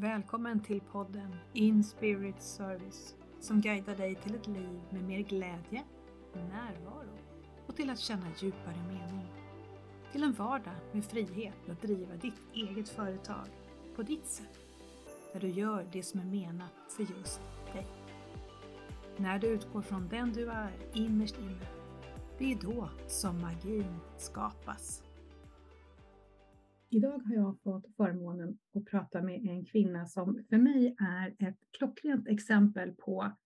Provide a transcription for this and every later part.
Välkommen till podden In Spirit Service som guidar dig till ett liv med mer glädje, närvaro och till att känna djupare mening. Till en vardag med frihet att driva ditt eget företag på ditt sätt. Där du gör det som är menat för just dig. När du utgår från den du är innerst inne, det är då som magin skapas. Idag har jag fått förmånen att prata med en kvinna som för mig är ett klockrent exempel på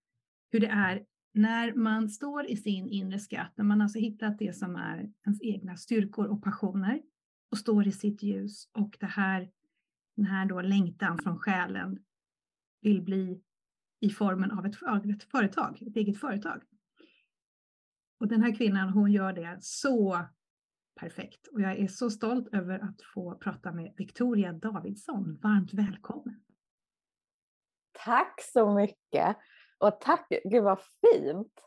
hur det är när man står i sin inre skatt, när man alltså hittat det som är ens egna styrkor och passioner och står i sitt ljus och det här, den här då längtan från själen vill bli i formen av ett, ett företag, ett eget företag. Och den här kvinnan, hon gör det så perfekt. Och jag är så stolt över att få prata med Victoria Davidsson. Varmt välkommen! Tack så mycket! Och tack, gud vad fint!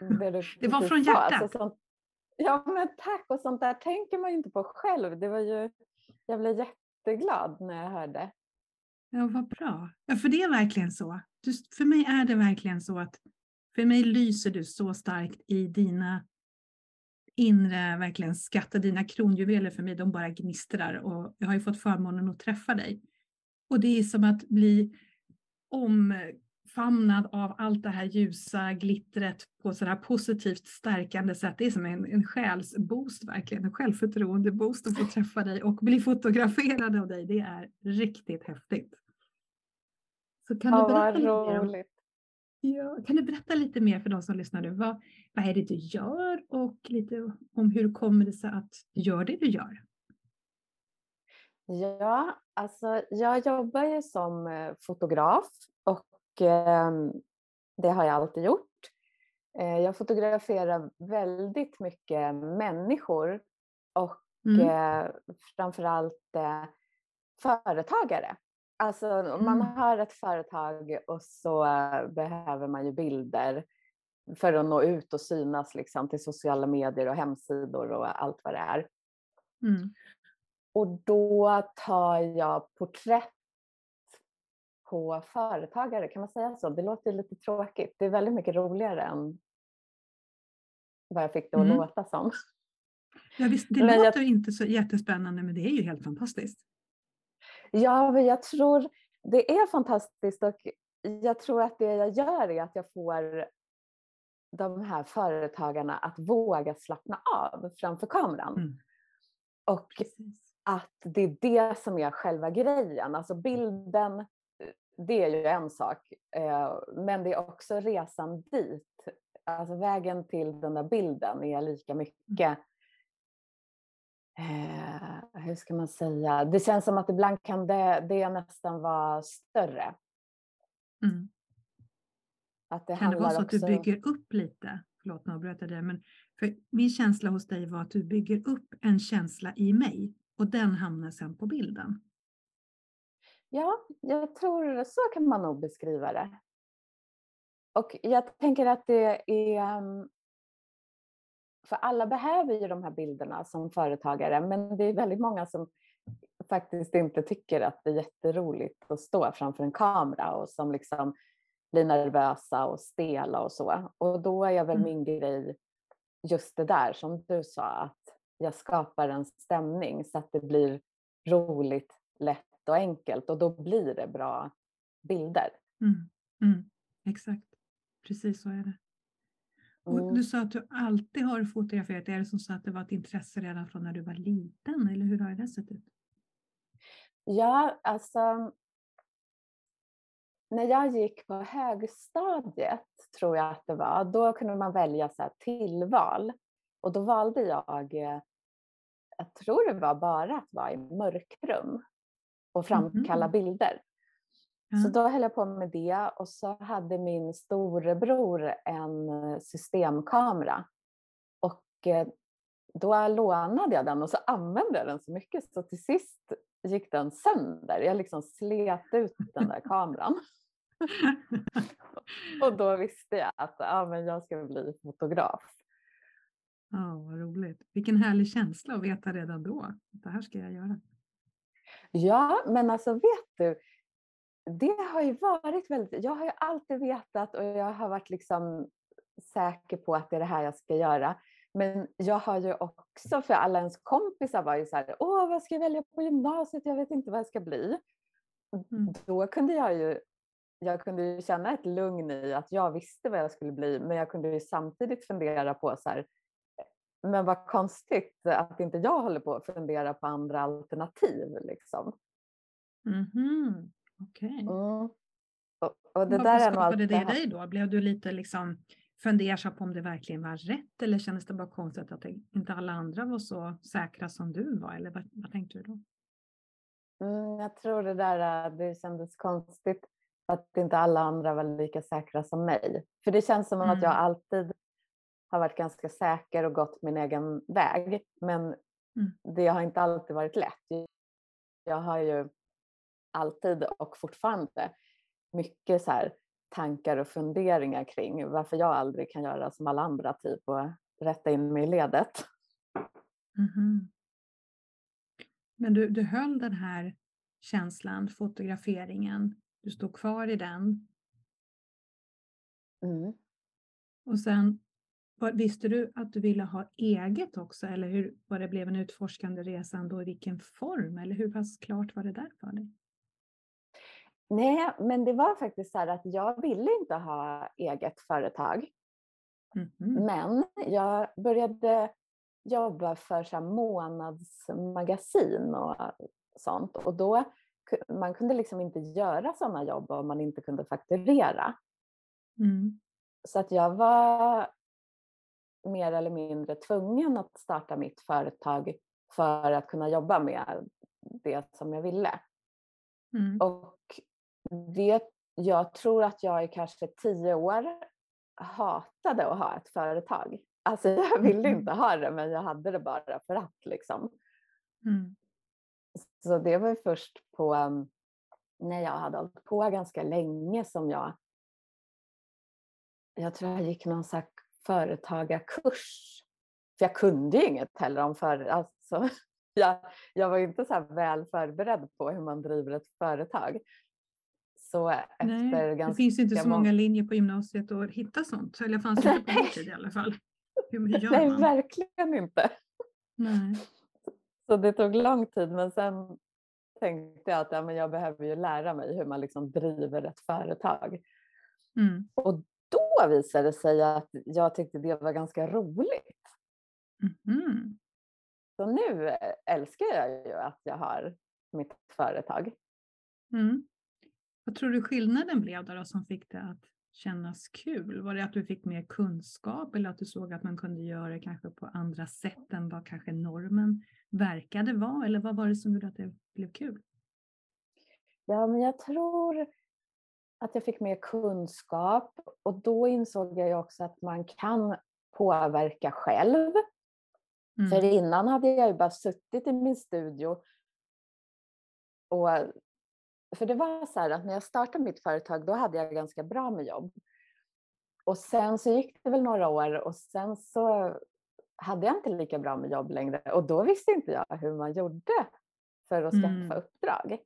Det, du, det var från hjärtat. Alltså, sånt, ja men tack, och sånt där tänker man ju inte på själv. Det var ju, jag blev jätteglad när jag hörde. Ja, vad bra. Ja, för det är verkligen så. Du, för mig är det verkligen så att för mig lyser du så starkt i dina inre verkligen skatta dina kronjuveler för mig, de bara gnistrar och jag har ju fått förmånen att träffa dig. Och det är som att bli omfamnad av allt det här ljusa glittret på sådär positivt stärkande sätt. Det är som en, en själsboost verkligen, en självförtroende-boost att få träffa dig och bli fotograferad av dig. Det är riktigt häftigt. Så kan ja, du berätta vad roligt. Ja, kan du berätta lite mer för de som lyssnar nu? Vad, vad är det du gör och lite om hur kommer det sig att du gör det du gör? Ja, alltså jag jobbar ju som eh, fotograf och eh, det har jag alltid gjort. Eh, jag fotograferar väldigt mycket människor och mm. eh, framförallt företagare. Alltså om man mm. har ett företag och så behöver man ju bilder för att nå ut och synas liksom till sociala medier och hemsidor och allt vad det är. Mm. Och då tar jag porträtt på företagare, kan man säga så? Det låter lite tråkigt. Det är väldigt mycket roligare än vad jag fick det att mm. låta som. Ja, visst, det men låter jag... inte så jättespännande men det är ju helt fantastiskt. Ja, men jag tror det är fantastiskt och jag tror att det jag gör är att jag får de här företagarna att våga slappna av framför kameran. Mm. Och Precis. att det är det som är själva grejen. Alltså bilden, det är ju en sak. Eh, men det är också resan dit. Alltså vägen till den där bilden är lika mycket eh, hur ska man säga, det känns som att ibland kan det, det nästan vara större. Mm. Att det kan det vara så att du bygger upp lite? Förlåt, nu avbröt jag dig. Men för min känsla hos dig var att du bygger upp en känsla i mig och den hamnar sen på bilden. Ja, jag tror så kan man nog beskriva det. Och jag tänker att det är mm, för alla behöver ju de här bilderna som företagare, men det är väldigt många som faktiskt inte tycker att det är jätteroligt att stå framför en kamera och som liksom blir nervösa och stela och så. Och då är väl mm. min grej just det där som du sa, att jag skapar en stämning så att det blir roligt, lätt och enkelt och då blir det bra bilder. Mm. Mm. Exakt, precis så är det. Och du sa att du alltid har fotograferat. Är det som så att det var ett intresse redan från när du var liten? Eller hur har det sett ut? Ja, alltså. När jag gick på högstadiet, tror jag att det var, då kunde man välja så tillval. Och då valde jag, eh, jag tror det var bara att vara i mörkrum och framkalla mm. bilder. Så då höll jag på med det och så hade min storebror en eh, systemkamera. Och eh, då lånade jag den och så använde jag den så mycket så till sist gick den sönder. Jag liksom slet ut den där kameran. och då visste jag att ja, men jag ska bli fotograf. Ja, vad roligt. Vilken härlig känsla att veta redan då att det här ska jag göra. Ja, men alltså vet du, det har ju varit väldigt, jag har ju alltid vetat och jag har varit liksom säker på att det är det här jag ska göra. Men jag har ju också, för alla ens kompisar var ju så här, åh vad ska jag välja på gymnasiet, jag vet inte vad jag ska bli. Mm. Då kunde jag ju, jag kunde ju känna ett lugn i att jag visste vad jag skulle bli, men jag kunde ju samtidigt fundera på så här, men vad konstigt att inte jag håller på att fundera på andra alternativ. Liksom. Mm -hmm. Okej. Okay. Mm. Och, och, det Varför skapade det, det dig då? Blev du lite liksom fundersam på om det verkligen var rätt eller kändes det bara konstigt att inte alla andra var så säkra som du var? Eller vad, vad tänkte du då? Mm, jag tror det där äh, det kändes konstigt att inte alla andra var lika säkra som mig. För det känns som mm. att jag mm. alltid har varit ganska säker och gått min egen väg. Men mm. det har inte alltid varit lätt. Jag har ju alltid och fortfarande mycket så här tankar och funderingar kring varför jag aldrig kan göra som alla andra typ och rätta in mig i ledet. Mm -hmm. Men du, du höll den här känslan, fotograferingen, du stod kvar i den. Mm. Och sen Visste du att du ville ha eget också eller hur, vad det blev en utforskande resa då, i vilken form eller hur pass klart var det där för dig? Nej, men det var faktiskt så här att jag ville inte ha eget företag. Mm -hmm. Men jag började jobba för så månadsmagasin och sånt och då man kunde liksom inte göra sådana jobb om man inte kunde fakturera. Mm. Så att jag var mer eller mindre tvungen att starta mitt företag för att kunna jobba med det som jag ville. Mm. Och det, jag tror att jag i kanske tio år hatade att ha ett företag. Alltså jag ville mm. inte ha det men jag hade det bara för att liksom. Mm. Så det var först på um, när jag hade hållit på ganska länge som jag jag tror jag gick någon slags företagarkurs. För jag kunde ju inget heller om för, alltså, jag, jag var inte så väl förberedd på hur man driver ett företag. Så efter Nej, ganska det finns inte så många linjer på gymnasiet att hitta sånt. Eller fanns det inte på min tid i alla fall. Hur gör Nej, man? verkligen inte. Nej. Så det tog lång tid men sen tänkte jag att ja, men jag behöver ju lära mig hur man liksom driver ett företag. Mm. Och då visade det sig att jag tyckte det var ganska roligt. Mm. Så nu älskar jag ju att jag har mitt företag. Mm. Vad tror du skillnaden blev då, då som fick det att kännas kul? Var det att du fick mer kunskap eller att du såg att man kunde göra det kanske på andra sätt än vad kanske normen verkade vara? Eller vad var det som gjorde att det blev kul? Ja, men jag tror att jag fick mer kunskap och då insåg jag också att man kan påverka själv. Mm. För innan hade jag ju bara suttit i min studio och för det var så här att när jag startade mitt företag då hade jag ganska bra med jobb. Och sen så gick det väl några år och sen så hade jag inte lika bra med jobb längre och då visste inte jag hur man gjorde för att skaffa mm. uppdrag.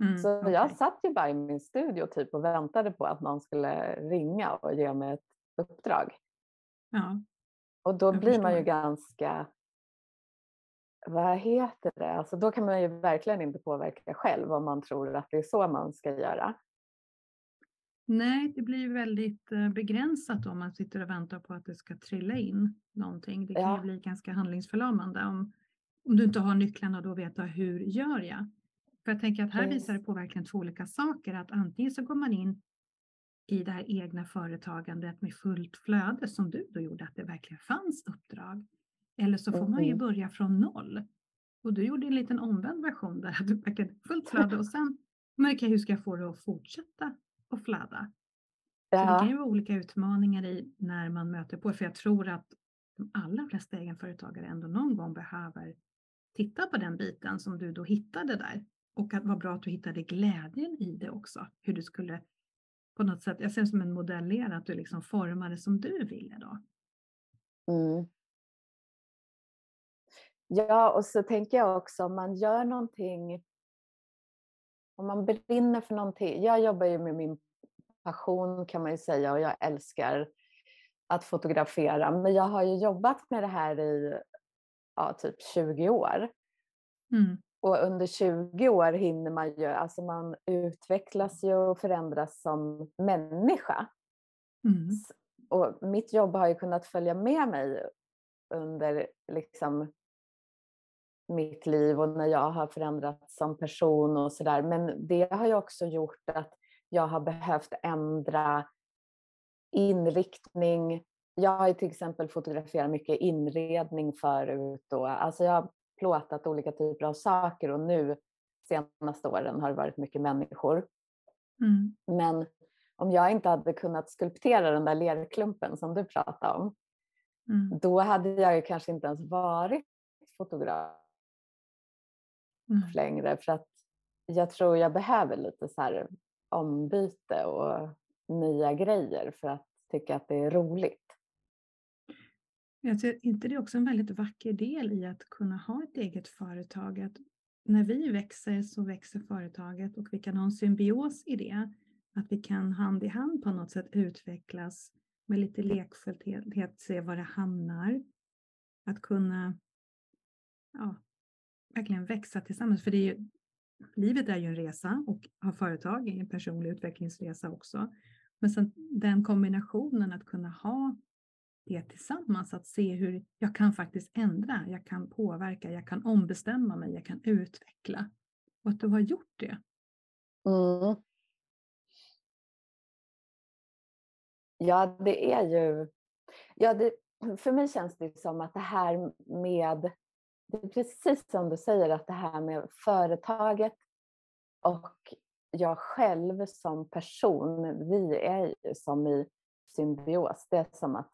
Mm, så okay. jag satt ju bara i min studio typ och väntade på att någon skulle ringa och ge mig ett uppdrag. Ja, och då blir man ju ganska, vad heter det, alltså då kan man ju verkligen inte påverka själv om man tror att det är så man ska göra. Nej, det blir väldigt eh, begränsat om man sitter och väntar på att det ska trilla in någonting. Det kan ja. ju bli ganska handlingsförlamande om, om du inte har nycklarna då veta hur gör jag? För jag tänker att här visar det på verkligen två olika saker. Att antingen så går man in i det här egna företagandet med fullt flöde som du då gjorde, att det verkligen fanns uppdrag. Eller så får man ju mm. börja från noll. Och du gjorde en liten omvänd version där, du verkligen fullt flöde och sen märker hur ska jag få det att fortsätta att flöda. Ja. Så det kan ju vara olika utmaningar i när man möter på, för jag tror att de allra flesta egenföretagare ändå någon gång behöver titta på den biten som du då hittade där. Och att vad bra att du hittade glädjen i det också. Hur du skulle på något sätt, jag ser det som en modellera, att du liksom formade som du ville då. Mm. Ja, och så tänker jag också om man gör någonting om man brinner för någonting. Jag jobbar ju med min passion kan man ju säga och jag älskar att fotografera. Men jag har ju jobbat med det här i ja, typ 20 år. Mm. Och under 20 år hinner man ju, alltså man utvecklas ju och förändras som människa. Mm. Och mitt jobb har ju kunnat följa med mig under liksom mitt liv och när jag har förändrats som person och sådär. Men det har ju också gjort att jag har behövt ändra inriktning. Jag har ju till exempel fotograferat mycket inredning förut. Och, alltså jag har plåtat olika typer av saker och nu senaste åren har det varit mycket människor. Mm. Men om jag inte hade kunnat skulptera den där lerklumpen som du pratade om, mm. då hade jag ju kanske inte ens varit fotograf mm. längre. För att jag tror jag behöver lite så här ombyte och nya grejer för att tycka att det är roligt. Jag tror inte det är också en väldigt vacker del i att kunna ha ett eget företag. Att när vi växer så växer företaget och vi kan ha en symbios i det. Att vi kan hand i hand på något sätt utvecklas med lite lekfullhet, se var det hamnar. Att kunna ja, verkligen växa tillsammans. För det är ju, livet är ju en resa och ha företag är en personlig utvecklingsresa också. Men sen den kombinationen att kunna ha det tillsammans, att se hur jag kan faktiskt ändra, jag kan påverka, jag kan ombestämma mig, jag kan utveckla. Och att du har gjort det. Mm. Ja, det är ju... Ja, det, för mig känns det som att det här med... Det är precis som du säger, att det här med företaget och jag själv som person, vi är ju som i symbios. Det är som att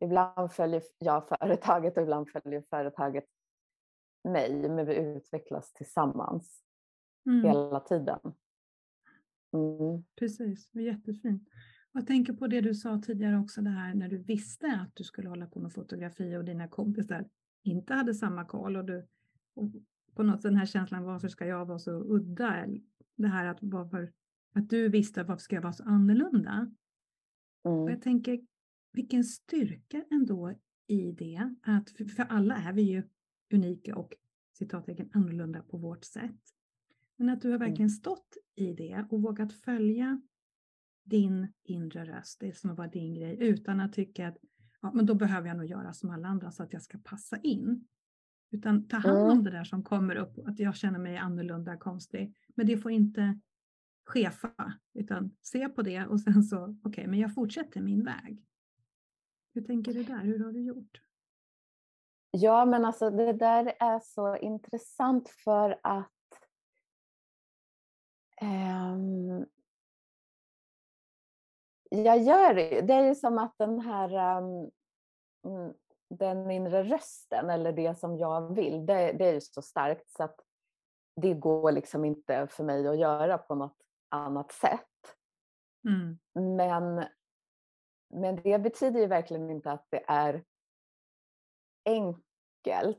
ibland följer jag företaget och ibland följer företaget mig, men vi utvecklas tillsammans mm. hela tiden. Mm. Precis, jättefint. Jag tänker på det du sa tidigare också, det här när du visste att du skulle hålla på med fotografi och dina kompisar inte hade samma koll och du och på något den här känslan, varför ska jag vara så udda? Det här att, varför, att du visste varför ska jag vara så annorlunda? Mm. Och jag tänker, vilken styrka ändå i det, att för, för alla är vi ju unika och citattecken annorlunda på vårt sätt. Men att du har mm. verkligen stått i det och vågat följa din inre röst, det som var din grej, utan att tycka att ja, men då behöver jag nog göra som alla andra så att jag ska passa in. Utan ta hand om mm. det där som kommer upp, att jag känner mig annorlunda, konstig. Men det får inte chefa, utan se på det och sen så, okej, okay, men jag fortsätter min väg. Hur tänker du där? Hur har du gjort? Ja, men alltså det där är så intressant för att um, jag gör det. Det är ju som att den här um, den inre rösten eller det som jag vill, det, det är ju så starkt så att det går liksom inte för mig att göra på något annat sätt. Mm. Men, men det betyder ju verkligen inte att det är enkelt.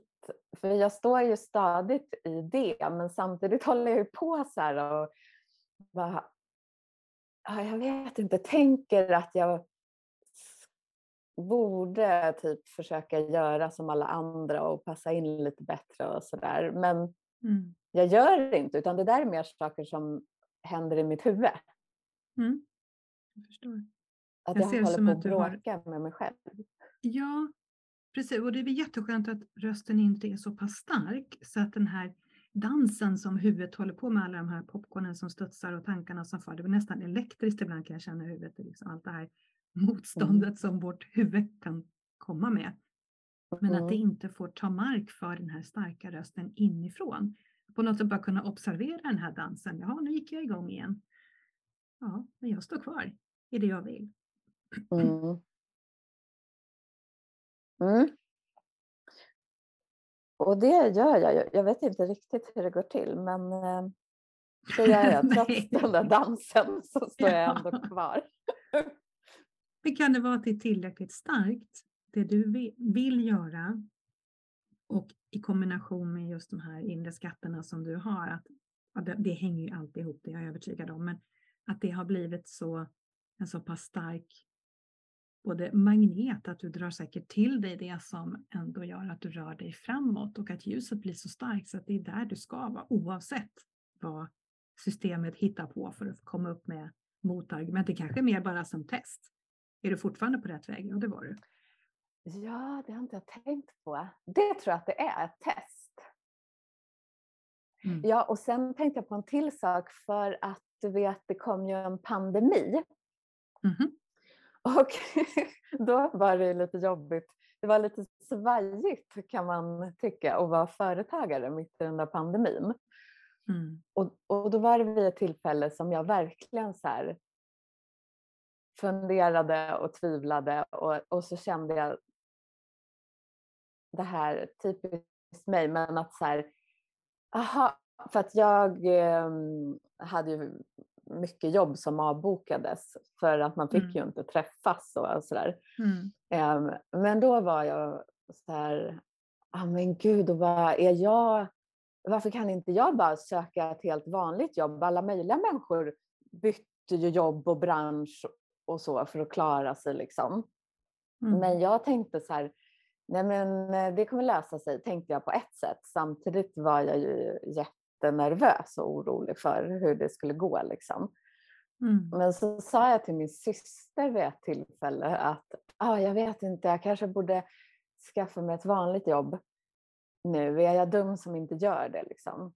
För jag står ju stadigt i det, men samtidigt håller jag ju på så här och bara, jag vet inte, tänker att jag borde typ försöka göra som alla andra och passa in lite bättre och sådär. Men mm. jag gör det inte, utan det där är mer saker som händer i mitt huvud. Mm. Jag förstår. Att jag, jag håller på att bråka har... med mig själv. Ja, precis. Och det är väl jätteskönt att rösten inte är så pass stark så att den här dansen som huvudet håller på med, alla de här popcornen som studsar och tankarna som far, det blir nästan elektriskt ibland kan jag känna i huvudet. Liksom allt det här motståndet mm. som vårt huvud kan komma med. Men mm. att det inte får ta mark för den här starka rösten inifrån. På något sätt bara kunna observera den här dansen. Ja, nu gick jag igång igen. Ja, men jag står kvar i det jag vill. Mm. Och det gör jag. Jag vet inte riktigt hur det går till, men eh, det gör jag. Trots den där dansen så står jag ändå kvar. Men kan det vara att det är tillräckligt starkt, det du vill göra och i kombination med just de här inre skatterna som du har, att det, det hänger ju alltid ihop, det är jag övertygad om, men att det har blivit så, en så pass stark både magnet, att du drar säkert till dig det som ändå gör att du rör dig framåt och att ljuset blir så starkt så att det är där du ska vara oavsett vad systemet hittar på för att komma upp med motargument. Det kanske är mer bara som test. Är du fortfarande på rätt väg? Ja, det var du. Ja, det har inte jag tänkt på. Det tror jag att det är, ett test. Mm. Ja, och sen tänkte jag på en till sak för att du vet, det kom ju en pandemi. Mm. Och då var det lite jobbigt. Det var lite svajigt kan man tycka att vara företagare mitt i den där pandemin. Mm. Och, och då var det vid ett tillfälle som jag verkligen så här funderade och tvivlade och, och så kände jag det här typiskt mig, men att så här, aha, för att jag eh, hade ju mycket jobb som avbokades för att man fick mm. ju inte träffas och sådär. Mm. Um, men då var jag så här, ah, men gud, och vad är jag, varför kan inte jag bara söka ett helt vanligt jobb? Alla möjliga människor bytte ju jobb och bransch och så för att klara sig liksom. Mm. Men jag tänkte så här, nej men eh, det kommer lösa sig, tänkte jag på ett sätt. Samtidigt var jag ju jätte jättenervös och orolig för hur det skulle gå. Liksom. Mm. Men så sa jag till min syster vid ett tillfälle att ah, jag vet inte, jag kanske borde skaffa mig ett vanligt jobb nu. Är jag dum som inte gör det? Liksom?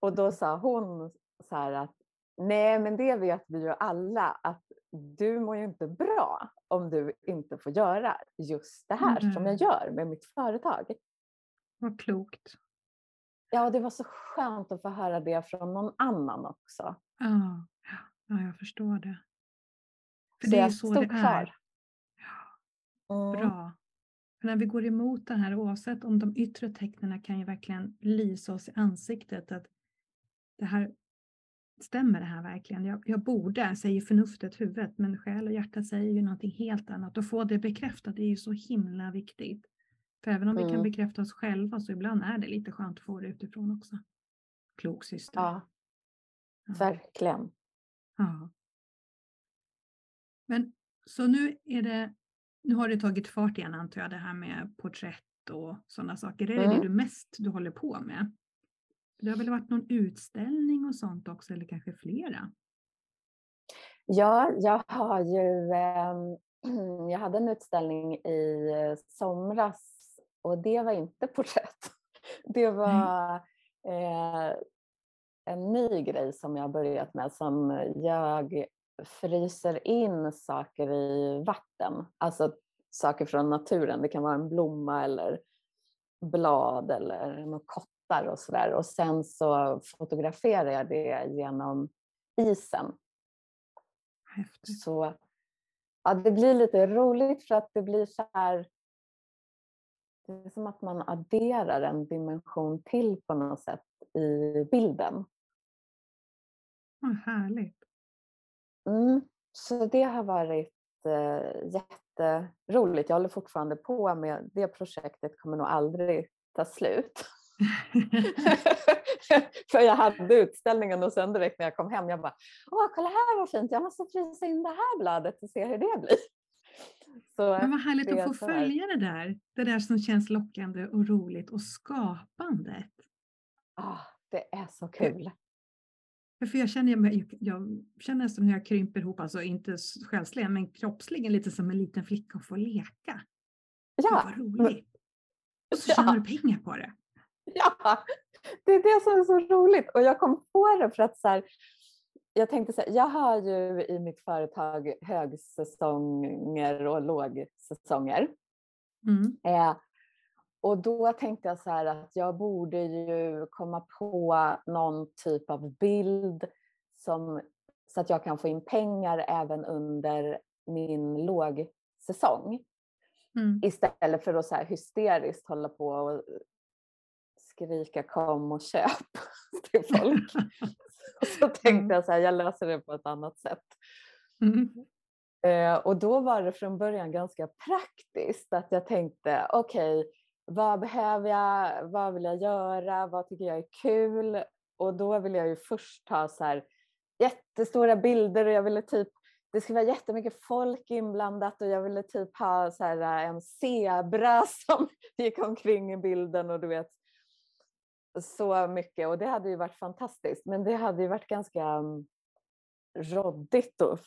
Och då sa hon så här att nej, men det vet vi ju alla att du mår ju inte bra om du inte får göra just det här mm. som jag gör med mitt företag. Vad klokt. Ja, det var så skönt att få höra det från någon annan också. Ja, ja jag förstår det. För så det är så det är. Mm. Bra. För när vi går emot det här, oavsett om de yttre tecknen kan ju verkligen lysa oss i ansiktet att det här stämmer det här verkligen? Jag, jag borde, säger förnuftet, huvudet, men själ och hjärta säger ju någonting helt annat. Och få det bekräftat är ju så himla viktigt. För även om mm. vi kan mm. bekräfta oss själva så ibland är det lite skönt att få det utifrån också. Klok syster. Ja, ja. verkligen. Ja. Men så nu är det, nu har det tagit fart igen antar jag det här med porträtt och sådana saker. Är det mm. det du mest du håller på med? Det har väl varit någon utställning och sånt också eller kanske flera? Ja, jag har ju, eh, jag hade en utställning i somras och det var inte porträtt. Det var eh, en ny grej som jag börjat med som jag fryser in saker i vatten. Alltså saker från naturen. Det kan vara en blomma eller blad eller några kottar och sådär. Och sen så fotograferar jag det genom isen. Häftigt. Så ja, det blir lite roligt för att det blir så här det är som att man adderar en dimension till på något sätt i bilden. Vad härligt. Mm, så det har varit eh, jätteroligt. Jag håller fortfarande på med det projektet, kommer nog aldrig ta slut. För jag hade utställningen och sen direkt när jag kom hem, jag bara, åh kolla här vad fint, jag måste frysa in det här bladet och se hur det blir. Så Men vad härligt att få följa det där. Det där som känns lockande och roligt och skapandet. Ah, det är så kul. För jag känner, jag, jag känner nästan hur jag krymper ihop, alltså inte själsligen men kroppsligen lite som en liten flicka och få leka. Ja. Vad roligt. Och så tjänar ja. du pengar på det. Ja, det är det som är så roligt. Och jag kom på det för att så här, jag tänkte så här, jag har ju i mitt företag högsäsonger och lågsäsonger. Mm. Eh, och då tänkte jag så här att jag borde ju komma på någon typ av bild som, så att jag kan få in pengar även under min lågsäsong. Mm. Istället för att så här hysteriskt hålla på och skrika kom och köp till folk. så tänkte mm. jag så här, jag löser det på ett annat sätt. Mm. Eh, och då var det från början ganska praktiskt att jag tänkte okej, okay, vad behöver jag? Vad vill jag göra? Vad tycker jag är kul? Och då ville jag ju först ta så här jättestora bilder och jag ville typ det skulle vara jättemycket folk inblandat och jag ville typ ha så här, en zebra som gick omkring i bilden och du vet så mycket och det hade ju varit fantastiskt men det hade ju varit ganska mm, råddigt att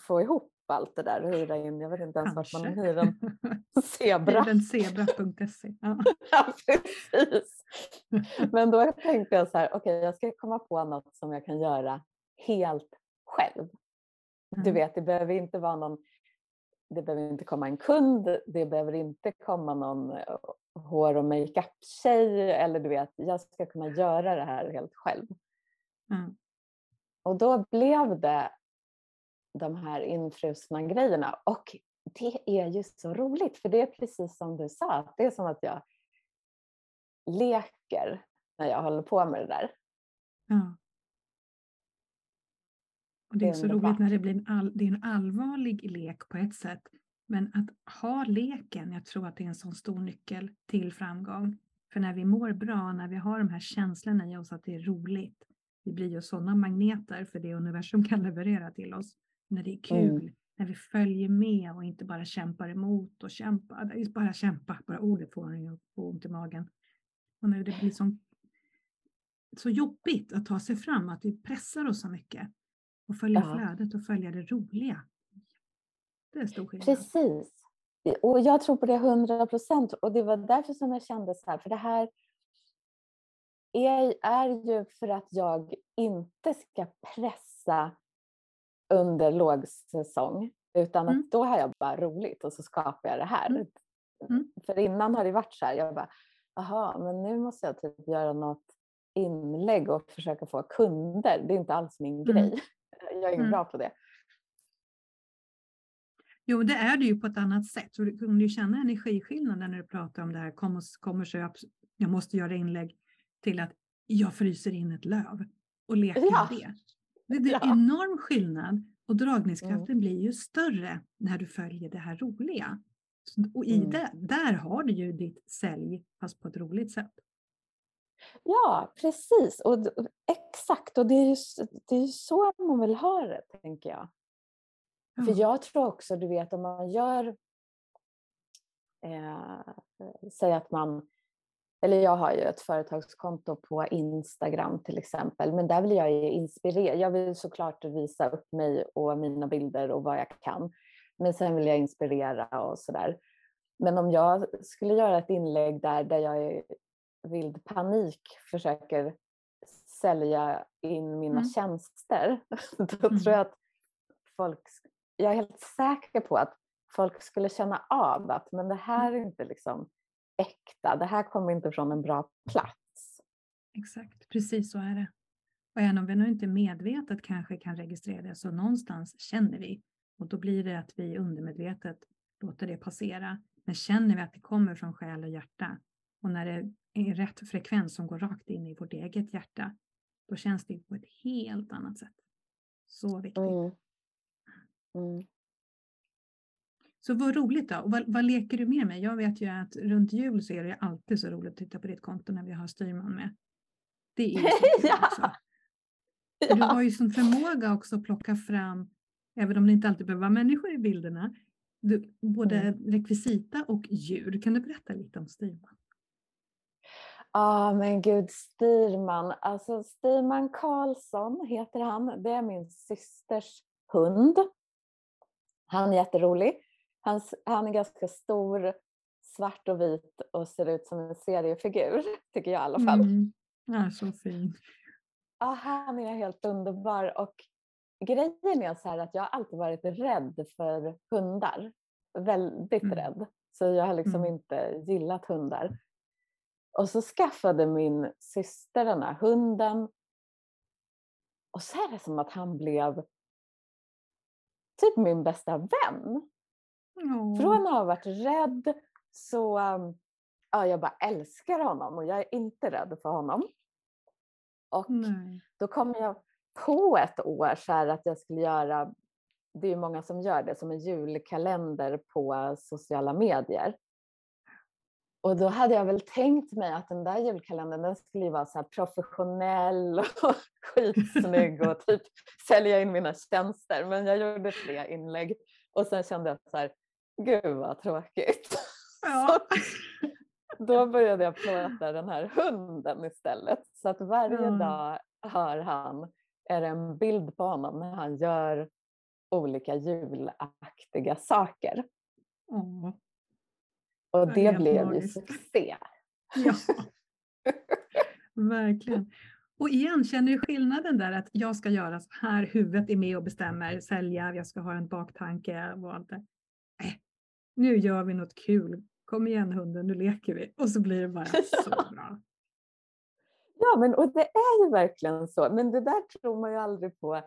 få ihop allt det där och hyra in. Jag vet inte ens vart man hyr en zebra. Zebra.se. Ja. ja, precis. Men då tänkte jag så här, okej okay, jag ska komma på något som jag kan göra helt själv. Mm. Du vet, det behöver inte vara någon det behöver inte komma en kund, det behöver inte komma någon eh, hår och makeup-tjej eller du vet, jag ska kunna göra det här helt själv. Mm. Och då blev det de här infrusna grejerna och det är ju så roligt för det är precis som du sa, det är som att jag leker när jag håller på med det där. Ja. Och det är så roligt när det blir en, all, det är en allvarlig lek på ett sätt. Men att ha leken, jag tror att det är en sån stor nyckel till framgång. För när vi mår bra, när vi har de här känslorna i oss att det är roligt, vi blir ju sådana magneter för det universum kan leverera till oss. När det är kul, mm. när vi följer med och inte bara kämpar emot och kämpar, bara kämpa, bara ordet får en ont i magen. Och när det blir så, så jobbigt att ta sig fram, att vi pressar oss så mycket och följa ja. flödet och följa det roliga. Det är stor skillnad. Precis. Och jag tror på det hundra procent och det var därför som jag kände så här, för det här är, är ju för att jag inte ska pressa under lågsäsong utan att mm. då har jag bara roligt och så skapar jag det här. Mm. Mm. För innan har det varit så här, jag bara, aha, men nu måste jag typ göra något inlägg och försöka få kunder. Det är inte alls min grej. Mm jag är mm. bra på det. Jo, det är det ju på ett annat sätt. Så du kunde ju känna energiskillnaden när du pratar om det här, kommer, kommer sig upp, jag måste göra inlägg, till att jag fryser in ett löv och leker ja. med det. Det är ja. enorm skillnad och dragningskraften mm. blir ju större när du följer det här roliga. Och i mm. det, där har du ju ditt sälj, fast på ett roligt sätt. Ja, precis. Och exakt. Och det är, ju, det är ju så man vill ha det, tänker jag. Mm. För jag tror också, du vet, om man gör... Eh, säg att man... Eller jag har ju ett företagskonto på Instagram till exempel, men där vill jag ju inspirera. Jag vill såklart visa upp mig och mina bilder och vad jag kan. Men sen vill jag inspirera och sådär. Men om jag skulle göra ett inlägg där, där jag är vild panik försöker sälja in mina mm. tjänster, då mm. tror jag att folk, jag är helt säker på att folk skulle känna av att men det här mm. är inte liksom äkta, det här kommer inte från en bra plats. Exakt, precis så är det. Och även om vi nu inte medvetet kanske kan registrera det så någonstans känner vi och då blir det att vi undermedvetet låter det passera. Men känner vi att det kommer från själ och hjärta och när det är rätt frekvens som går rakt in i vårt eget hjärta, då känns det på ett helt annat sätt. Så viktigt. Mm. Mm. Så vad roligt då. Och vad, vad, leker du med mig? Jag vet ju att runt jul så är det alltid så roligt att titta på ditt konto när vi har styrman med. Det är ju ja. också. Ja. Du har ju sån förmåga också att plocka fram, även om det inte alltid behöver vara människor i bilderna, du, både mm. rekvisita och djur. Kan du berätta lite om styrman? Ja, oh, men gud, Styrman. Alltså Styrman Karlsson heter han. Det är min systers hund. Han är jätterolig. Han, han är ganska stor, svart och vit och ser ut som en seriefigur, tycker jag i alla fall. Mm. Ja, så fin. Ja, han är helt underbar. Och grejen är så här att jag har alltid varit rädd för hundar. Väldigt mm. rädd. Så jag har liksom mm. inte gillat hundar. Och så skaffade min syster den här hunden. Och så är det som att han blev typ min bästa vän. Mm. Från att ha varit rädd så um, ja, jag bara älskar honom och jag är inte rädd för honom. Och Nej. då kom jag på ett år så att jag skulle göra, det är många som gör det, som en julkalender på sociala medier. Och då hade jag väl tänkt mig att den där julkalendern den skulle vara så professionell och skitsnygg och typ sälja in mina tjänster. Men jag gjorde tre inlägg och sen kände jag så här, gud vad tråkigt. Ja. då började jag plåta den här hunden istället. Så att varje mm. dag har han, är det en bild på honom när han gör olika julaktiga saker. Mm. Och det, det blev magiskt. ju succé. Ja, verkligen. Och igen, känner du skillnaden där att jag ska göra så här, huvudet är med och bestämmer, sälja, jag ska ha en baktanke. Vad. Äh, nu gör vi något kul. Kom igen hunden, nu leker vi. Och så blir det bara så bra. Ja, men och det är ju verkligen så. Men det där tror man ju aldrig på.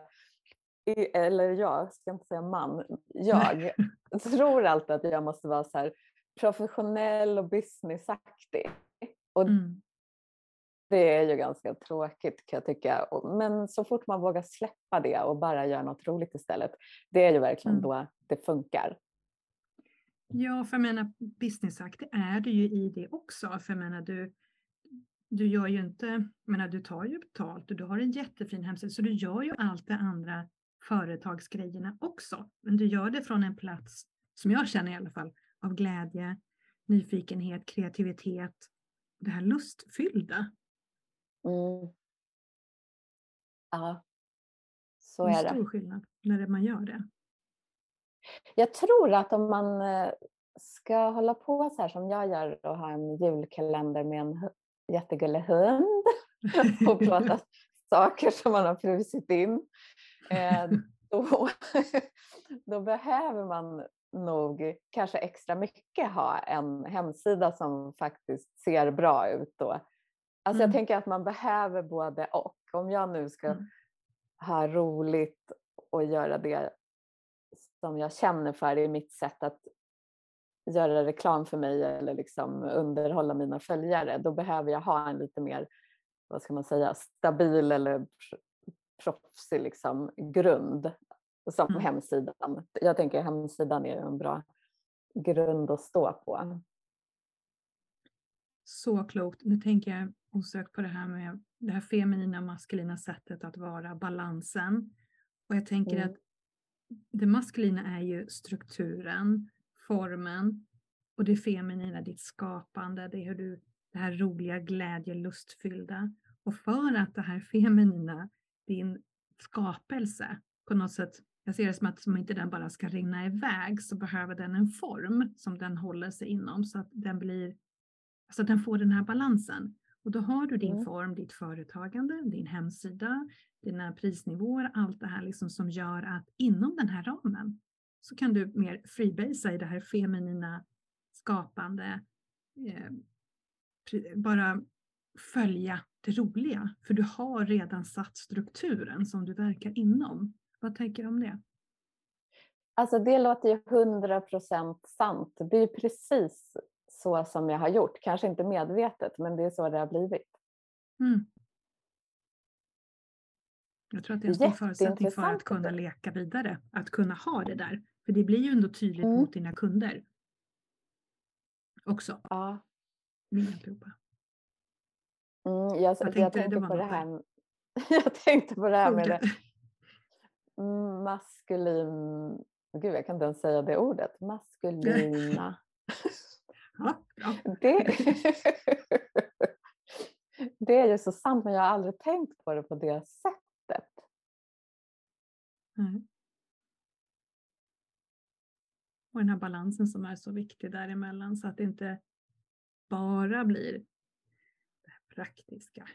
Eller jag, ska inte säga man. Jag tror alltid att jag måste vara så här professionell och businessaktig. Och mm. Det är ju ganska tråkigt kan jag tycka. Men så fort man vågar släppa det och bara göra något roligt istället, det är ju verkligen mm. då det funkar. Ja, för jag menar businessaktig är du ju i det också. För jag menar du, du gör ju inte, jag menar du tar ju betalt och du har en jättefin hemsida så du gör ju allt det andra företagsgrejerna också. Men du gör det från en plats, som jag känner i alla fall, av glädje, nyfikenhet, kreativitet, det här lustfyllda. Mm. Ja, så är det. Det är stor skillnad när man gör det. Jag tror att om man eh, ska hålla på så här som jag gör och ha en julkalender med en jättegullig hund och prata saker som man har frusit in, eh, då, då behöver man nog kanske extra mycket ha en hemsida som faktiskt ser bra ut. Då. Alltså mm. Jag tänker att man behöver både och. Om jag nu ska mm. ha roligt och göra det som jag känner för i mitt sätt att göra reklam för mig eller liksom underhålla mina följare, då behöver jag ha en lite mer, vad ska man säga, stabil eller proffsig liksom grund som mm. hemsidan. Jag tänker hemsidan är en bra grund att stå på. Så klokt. Nu tänker jag osökt på det här med det här feminina maskulina sättet att vara, balansen. Och jag tänker mm. att det maskulina är ju strukturen, formen och det feminina, ditt skapande, det är hur du, det här roliga, glädje, lustfyllda. Och för att det här feminina, din skapelse, på något sätt jag ser det som att som inte den bara ska rinna iväg så behöver den en form som den håller sig inom så att den blir, så att den får den här balansen. Och då har du din mm. form, ditt företagande, din hemsida, dina prisnivåer, allt det här liksom som gör att inom den här ramen så kan du mer freebasea i det här feminina skapande, eh, bara följa det roliga, för du har redan satt strukturen som du verkar inom. Vad tänker du om det? Alltså det låter ju hundra procent sant. Det är precis så som jag har gjort. Kanske inte medvetet, men det är så det har blivit. Mm. Jag tror att det är en stor förutsättning för att kunna leka vidare. Att kunna ha det där. För det blir ju ändå tydligt mm. mot dina kunder. Också. Ja. Mm, jag, jag, tänkte, jag tänkte på det här. Jag tänkte på det här med det maskulin... Gud, jag kan inte ens säga det ordet. Maskulina. ja, ja. Det, det är ju så sant, men jag har aldrig tänkt på det på det sättet. Mm. Och den här balansen som är så viktig däremellan så att det inte bara blir det praktiska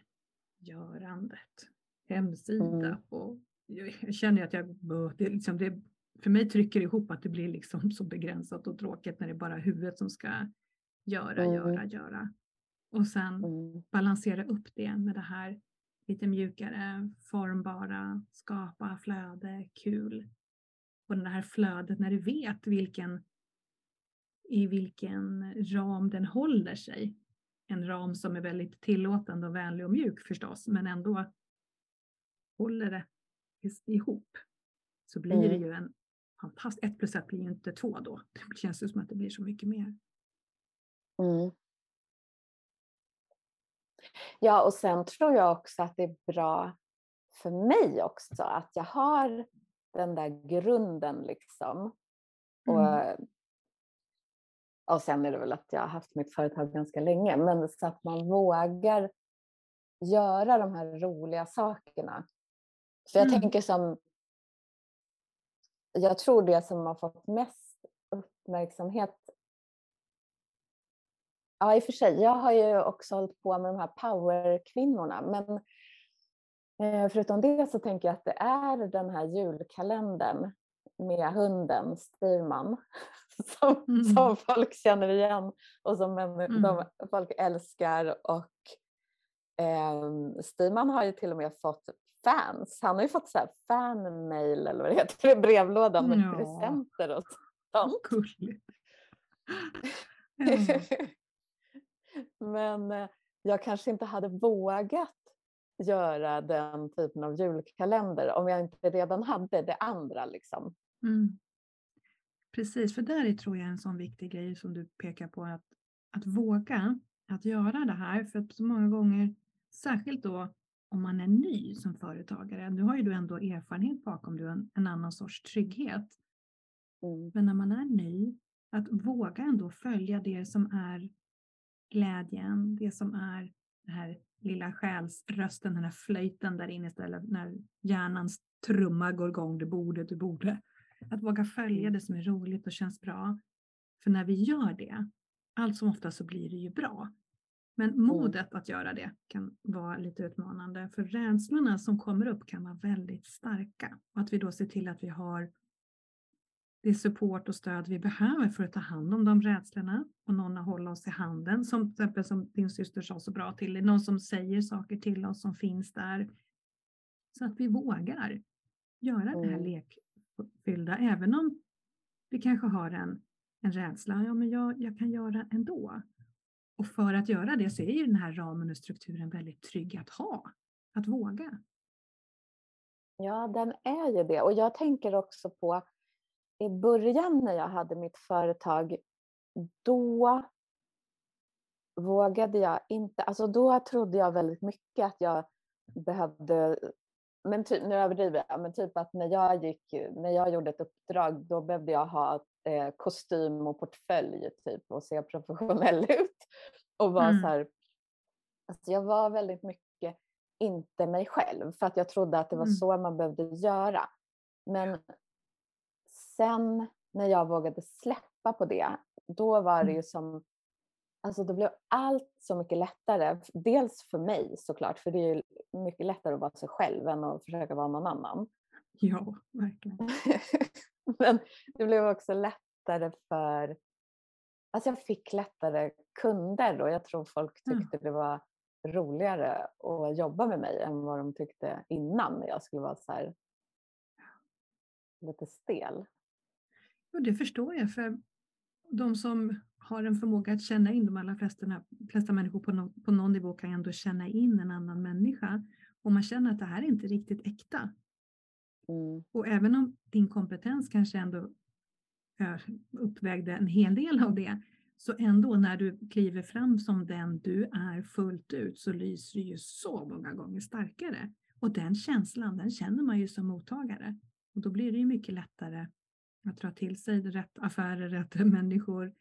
görandet, hemsida mm. och jag känner att jag, det liksom det, för mig trycker det ihop att det blir liksom så begränsat och tråkigt när det är bara huvudet som ska göra, mm. göra, göra. Och sen mm. balansera upp det med det här lite mjukare, formbara, skapa flöde, kul. Och det här flödet när du vet vilken, i vilken ram den håller sig. En ram som är väldigt tillåtande och vänlig och mjuk förstås, men ändå håller det ihop så blir mm. det ju en fantastisk, ett plus ett blir ju inte två då. Det känns ju som att det blir så mycket mer. Mm. Ja, och sen tror jag också att det är bra för mig också att jag har den där grunden liksom. Och, mm. och sen är det väl att jag har haft mitt företag ganska länge, men så att man vågar göra de här roliga sakerna. För jag mm. tänker som, jag tror det som har fått mest uppmärksamhet Ja, i och för sig. Jag har ju också hållit på med de här powerkvinnorna. Men eh, förutom det så tänker jag att det är den här julkalendern med hunden Styrman som, mm. som folk känner igen och som mm. de, folk älskar. Och eh, Styrman har ju till och med fått fans. Han har ju fått så här fanmail eller vad det heter, brevlådan med ja. presenter och sånt. Gulligt. Mm. Men eh, jag kanske inte hade vågat göra den typen av julkalender om jag inte redan hade det andra. Liksom. Mm. Precis, för där är tror jag en sån viktig grej som du pekar på, att, att våga att göra det här. För att så många gånger, särskilt då om man är ny som företagare, nu har ju du ändå erfarenhet bakom du en, en annan sorts trygghet. Mm. Men när man är ny, att våga ändå följa det som är glädjen, det som är den här lilla själsrösten, den här flöjten där inne istället när hjärnans trumma går igång, du borde, du borde. Att våga följa mm. det som är roligt och känns bra. För när vi gör det, allt som ofta så blir det ju bra. Men mm. modet att göra det kan vara lite utmanande, för rädslorna som kommer upp kan vara väldigt starka. Och att vi då ser till att vi har det support och stöd vi behöver för att ta hand om de rädslorna och någon att hålla oss i handen, som till exempel som din syster sa så bra till någon som säger saker till oss som finns där. Så att vi vågar göra mm. det här mm. lekfyllda, även om vi kanske har en, en rädsla, ja men jag, jag kan göra ändå. Och för att göra det så är ju den här ramen och strukturen väldigt trygg att ha, att våga. Ja, den är ju det. Och jag tänker också på i början när jag hade mitt företag, då vågade jag inte, alltså då trodde jag väldigt mycket att jag behövde, men typ, nu överdriver jag, men typ att när jag, gick, när jag gjorde ett uppdrag då behövde jag ha eh, kostym och portfölj typ och se professionell ut. Och var mm. så här, alltså jag var väldigt mycket inte mig själv för att jag trodde att det var mm. så man behövde göra. Men sen när jag vågade släppa på det, då var det mm. ju som Alltså då blev allt så mycket lättare. Dels för mig såklart, för det är ju mycket lättare att vara sig själv än att försöka vara någon annan. Ja, verkligen. Men det blev också lättare för... Alltså jag fick lättare kunder och jag tror folk tyckte mm. det var roligare att jobba med mig än vad de tyckte innan när jag skulle vara så här lite stel. Och det förstår jag, för de som har en förmåga att känna in, de allra flesta, flesta människor på, no, på någon nivå kan ändå känna in en annan människa. Och man känner att det här är inte riktigt äkta. Mm. Och även om din kompetens kanske ändå uppvägde en hel del av det, så ändå när du kliver fram som den du är fullt ut så lyser du ju så många gånger starkare. Och den känslan, den känner man ju som mottagare. Och då blir det ju mycket lättare att dra till sig rätt affärer, rätt människor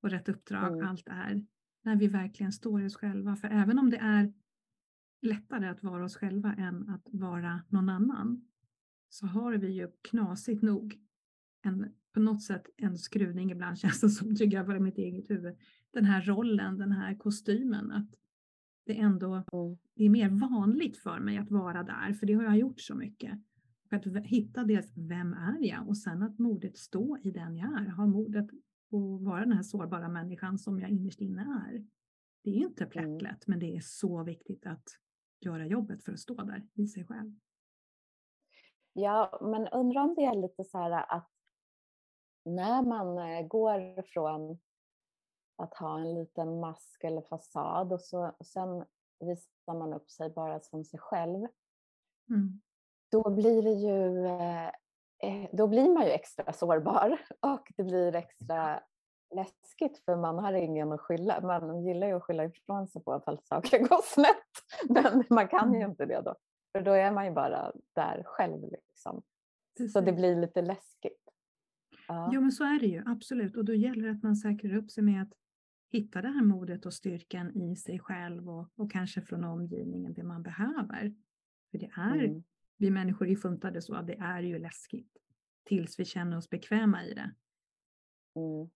och rätt uppdrag, mm. allt det här. När vi verkligen står i oss själva. För även om det är lättare att vara oss själva än att vara någon annan, så har vi ju knasigt nog en, på något sätt en skruvning ibland känns det som, tycker jag, för mitt eget huvud. Den här rollen, den här kostymen, att det ändå mm. det är mer vanligt för mig att vara där, för det har jag gjort så mycket. För att hitta dels vem är jag och sen att modet stå i den jag är, ha modet att vara den här sårbara människan som jag innerst inne är. Det är inte mm. plättlätt, mm. men det är så viktigt att göra jobbet för att stå där i sig själv. Ja, men undrar om det är lite så här att när man eh, går från att ha en liten mask eller fasad och, så, och sen visar man upp sig bara som sig själv. Mm då blir det ju eh, då blir man ju extra sårbar och det blir extra läskigt för man har ingen att skylla. Man gillar ju att skylla ifrån sig på ifall saker går snett. Men man kan ju Mm. inte det då. För då är man ju bara där själv. Liksom. Så det blir lite läskigt. Ja. Ja, men så är det ju, absolut. Och då gäller det att man säkrar upp sig med att hitta det här modet och styrkan i sig själv och, och kanske från omgivningen det man behöver. För det är, Mm. Vi människor är funtade så att det är ju läskigt tills vi känner oss bekväma i det. Mm.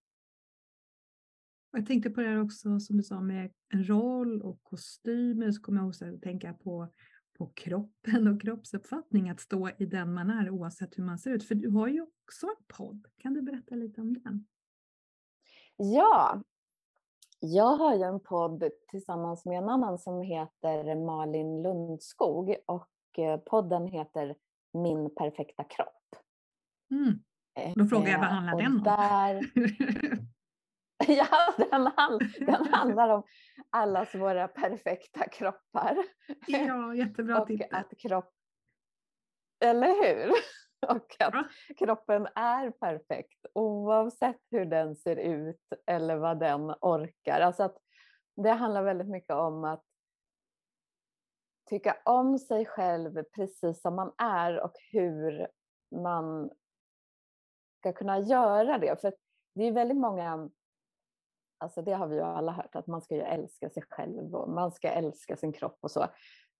Jag tänkte på det här också som du sa med en roll och kostymer så kommer jag också att tänka på, på kroppen och kroppsuppfattning, att stå i den man är oavsett hur man ser ut. För du har ju också en podd, kan du berätta lite om den? Ja, jag har ju en podd tillsammans med en annan som heter Malin Lundskog och eh, podden heter Min perfekta kropp. Mm. Då frågar jag, vad Eh, handlar den om? Där, ja, den, hand, den handlar om allas våra perfekta kroppar. ja, jättebra och titel. att kropp... Eller hur? Och att Ja. kroppen är perfekt oavsett hur den ser ut eller vad den orkar. Alltså att det handlar väldigt mycket om att tycka om sig själv precis som man är och hur man ska kunna göra det. För det är väldigt många, alltså det har vi ju alla hört, att man ska ju älska sig själv och man ska älska sin kropp och så.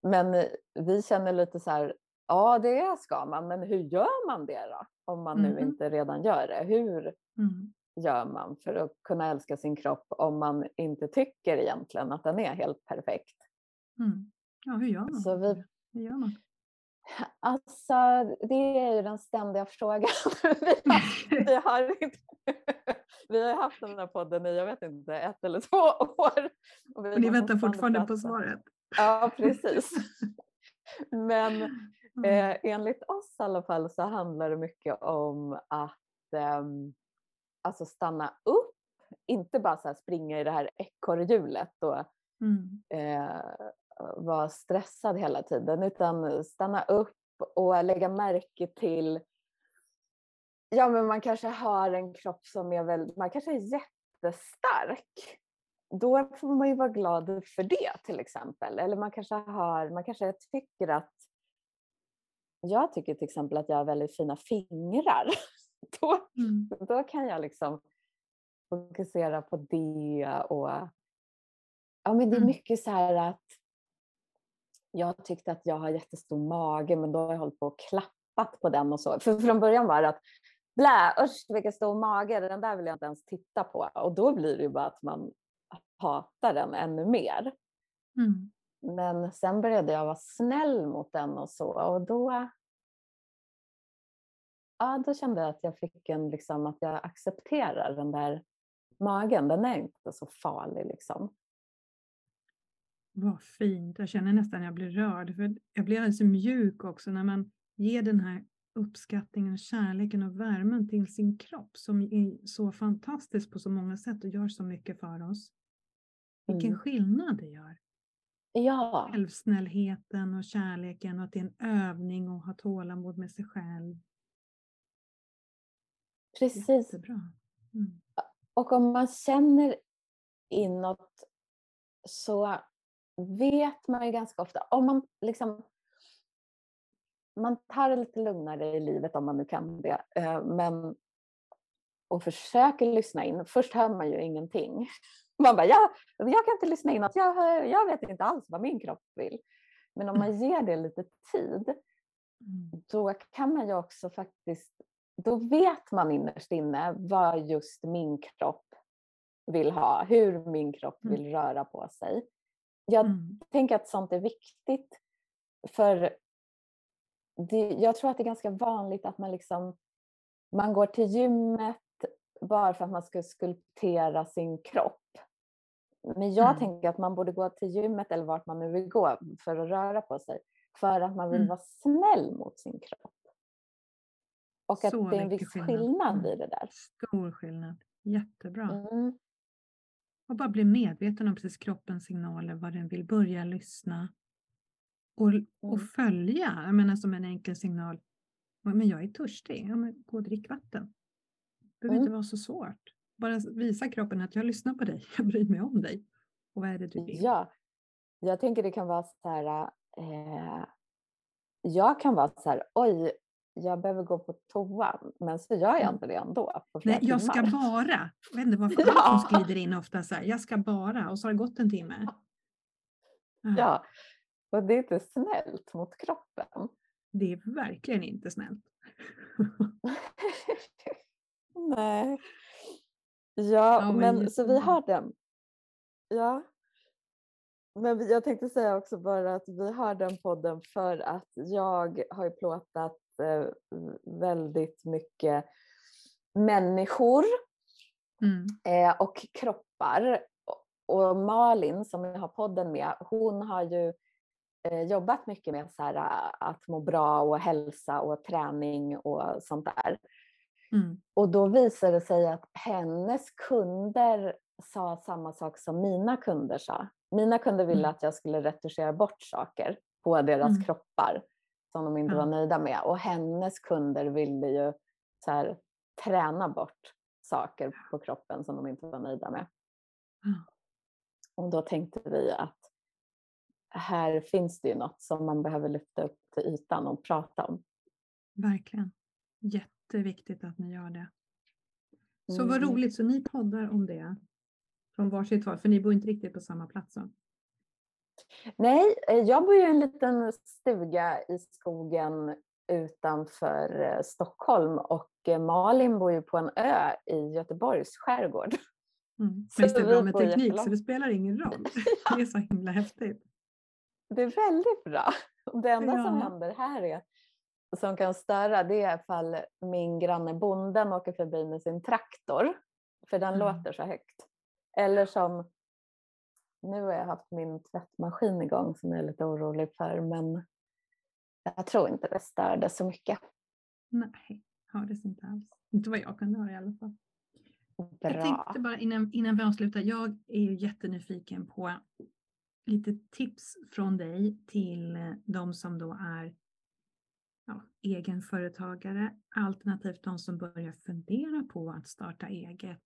Men vi känner lite så här, ja det ska man, men hur gör man det då? Om man nu Mhm. inte redan gör det. Hur Mm. gör man för att kunna älska sin kropp om man inte tycker egentligen att den är helt perfekt? Mm. Ja, hur gör man? Så vi- Hur gör man? Alltså, det är ju den ständiga frågan. vi, har, vi, har inte, vi har haft den här podden i, jag vet inte, ett eller två år. Och, Och ni väntar fortfarande på svaret? Ja, precis. Men Mm. eh, enligt oss i alla fall så handlar det mycket om att ehm, alltså stanna upp, inte bara så springa i det här ekorrhjulet och Mm. eh, vara stressad hela tiden, utan stanna upp och lägga märke till Ja, men man kanske har en kropp som är väl, man kanske är jättestark. Då får man ju vara glad för det till exempel. Eller man kanske har, man kanske tycker att jag tycker till exempel att jag har väldigt fina fingrar. Då, Mm. då kan jag liksom fokusera på det och ja men det är Mm. mycket så här att jag tyckte att jag har jättestor mage men då har jag hållit på och klappat på den och så. För från början var det att blä, usch vilken stor mage, den där vill jag inte ens titta på. Och då blir det ju bara att man hatar den ännu mer. Mm. Men sen började jag vara snäll mot den och så och då Ja, då kände jag att jag fick en liksom att jag accepterar den där magen. Den är inte så farlig liksom. Vad fint. Jag känner nästan att jag blir rörd. För jag blir alldeles mjuk också när man ger den här uppskattningen, kärleken och värmen till sin kropp som är så fantastisk på så många sätt och gör så mycket för oss. Vilken Mm. skillnad det gör. Ja, Självsnällheten och kärleken och att det är en övning att ha tålamod med sig själv. precis. Jättebra. Mm. Och om man känner inåt så vet man ju ganska ofta, om man liksom man tar det lite lugnare i livet om man nu kan det, eh, men och försöker lyssna in. Först hör man ju ingenting. Man bara, ja, jag kan inte lyssna inåt, jag, hör, jag vet inte alls vad min kropp vill. Men om man ger det lite tid, Mm. då kan man ju också faktiskt, då vet man innerst inne vad just min kropp vill ha, hur min kropp Mm. vill röra på sig. Jag Mm. tänker att sånt är viktigt för det, jag tror att det är ganska vanligt att man liksom man går till gymmet bara för att man ska skulptera sin kropp. Men jag Mm. tänker att man borde gå till gymmet eller vart man nu vill gå för att röra på sig för att man vill Mm. vara snäll mot sin kropp. Och att Så det är en viss skillnad. skillnad Mm. i det där. Stor skillnad. Jättebra. Mm. Och bara bli medveten om precis kroppens signaler, vad den vill, börja lyssna. Och, och Mm. följa, jag menar som en enkel signal. Men jag är törstig, ja, men gå och drick vatten. Det behöver Mm. inte vara så svårt. bara visa kroppen att jag lyssnar på dig, jag bryr mig om dig. Och vad är det du vill? Ja, jag tänker det kan vara så här, eh, jag kan vara så här, oj, jag behöver gå på toa, men så gör jag Mm. inte det ändå. Nej, jag ska bara. Jag vet inte varför Ja. ja. som skriver in ofta så här, jag ska bara och så har det gått en timme. Ja, och det är inte snällt mot kroppen. Det är verkligen inte snällt. Nej. Ja, Ja, men men så vi har den. Ja. Men jag tänkte säga också bara att vi har den podden för att jag har ju plåtat väldigt mycket människor Mm. eh, och kroppar. Och Malin som jag har podden med, hon har ju eh, jobbat mycket med så här, eh, att må bra och hälsa och träning och sånt där. Mm. Och då visade det sig att hennes kunder sa samma sak som mina kunder sa. Mina kunder ville Mm. att jag skulle retuschera bort saker på deras Mm. kroppar som de inte var nöjda med. Och hennes kunder ville ju så här, träna bort saker på kroppen som de inte var nöjda med. Och då tänkte vi att här finns det ju något som man behöver lyfta upp till ytan och prata om. Verkligen. Jätteviktigt att ni gör det. Så vad Mm. roligt, så ni poddar om det från varsitt håll, för ni bor inte riktigt på samma plats. Så. Nej, eh, jag bor ju i en liten stuga i skogen utanför eh, Stockholm och eh, Malin bor ju på en ö i Göteborgs skärgård. Mm. Så det är bra med teknik, så jättelångt. det spelar ingen roll. Det är så himla häftigt. Det är väldigt bra. Det enda som Ja. händer här är, som kan störa det är ifall min granne bonden åker förbi med sin traktor. För den Mm. låter så högt. Eller som, nu har jag haft min tvättmaskin igång som jag är lite orolig för men jag tror inte det störde så mycket. Nej, hördes inte alls. Inte vad jag kunde höra i alla fall. Bra. Jag tänkte bara innan, innan vi avslutar, jag är ju jättenyfiken på lite tips från dig till de som då är ja, egenföretagare, alternativt de som börjar fundera på att starta eget.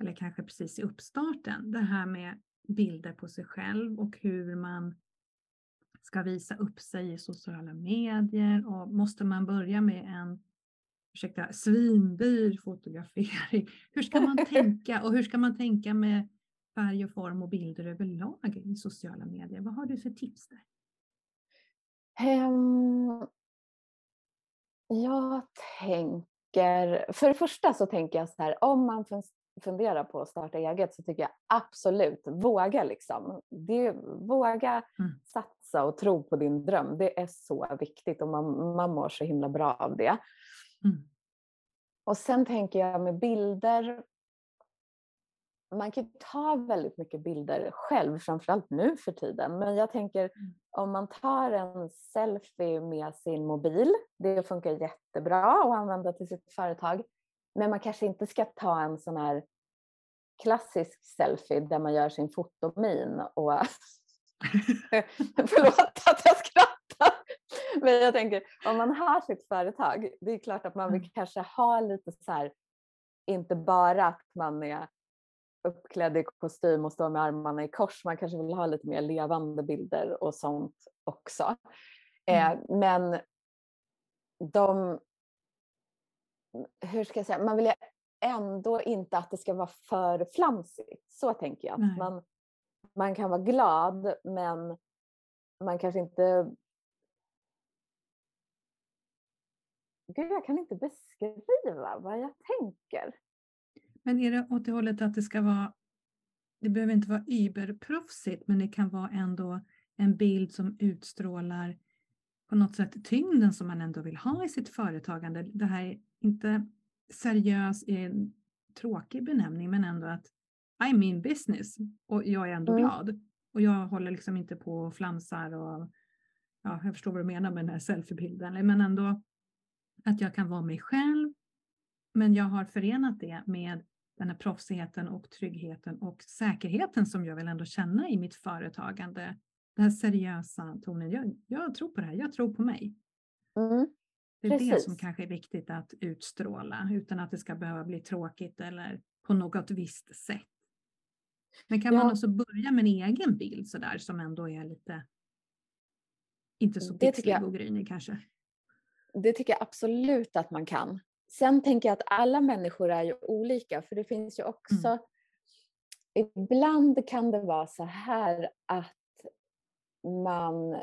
Eller kanske precis i uppstarten. Det här med bilder på sig själv och hur man ska visa upp sig i sociala medier. Och måste man börja med en ursäkta, svindyr fotografering. Hur ska man tänka och hur ska man tänka med färg och form och bilder överlag i sociala medier? Vad har du för tips där? Um, jag tänker, för det första så tänker jag så här, om man från funderar på att starta eget så tycker jag absolut, våga liksom. Det, våga Mm. satsa och tro på din dröm. Det är så viktigt och man, man mår så himla bra av det. Mm. Och sen tänker jag med bilder. Man kan ta väldigt mycket bilder själv, framförallt nu för tiden. Men jag tänker Mm. om man tar en selfie med sin mobil. Det funkar jättebra att använda till sitt företag. Men man kanske inte ska ta en sån här klassisk selfie där man gör sin fotomin och Förlåt att jag skrattar. Men jag tänker, om man har sitt företag, det är klart att man vill Mm. kanske ha lite så här, inte bara att man är uppklädd i kostym och står med armarna i kors, man kanske vill ha lite mer levande bilder och sånt också. Mm. Eh, men de, hur ska jag säga, man vill ju ändå inte att det ska vara för flamsigt. Så tänker jag. Nej. Man, man kan vara glad men man kanske inte... Gud, jag kan inte beskriva vad jag tänker. Men är det åt det hållet att det ska vara, det behöver inte vara überproffsigt, men det kan vara ändå en bild som utstrålar på något sätt tyngden som man ändå vill ha i sitt företagande. Det här är inte seriös i en tråkig benämning, men ändå att I mean business och jag är ändå Mm. glad. Och jag håller liksom inte på och flamsar och ja, jag förstår vad du menar med den här selfiebilden, men ändå att jag kan vara mig själv. Men jag har förenat det med den här proffsigheten och tryggheten och säkerheten som jag vill ändå känna i mitt företagande. Den här seriösa tonen. Jag, jag tror på det här, jag tror på mig. Mm. Det är Precis. det som kanske är viktigt att utstråla utan att det ska behöva bli tråkigt eller på något visst sätt. Men kan ja. man också börja med en egen bild sådär som ändå är lite inte så pixlig och grynig kanske? Det tycker jag absolut att man kan. Sen tänker jag att alla människor är ju olika för det finns ju också mm. Ibland kan det vara så här att man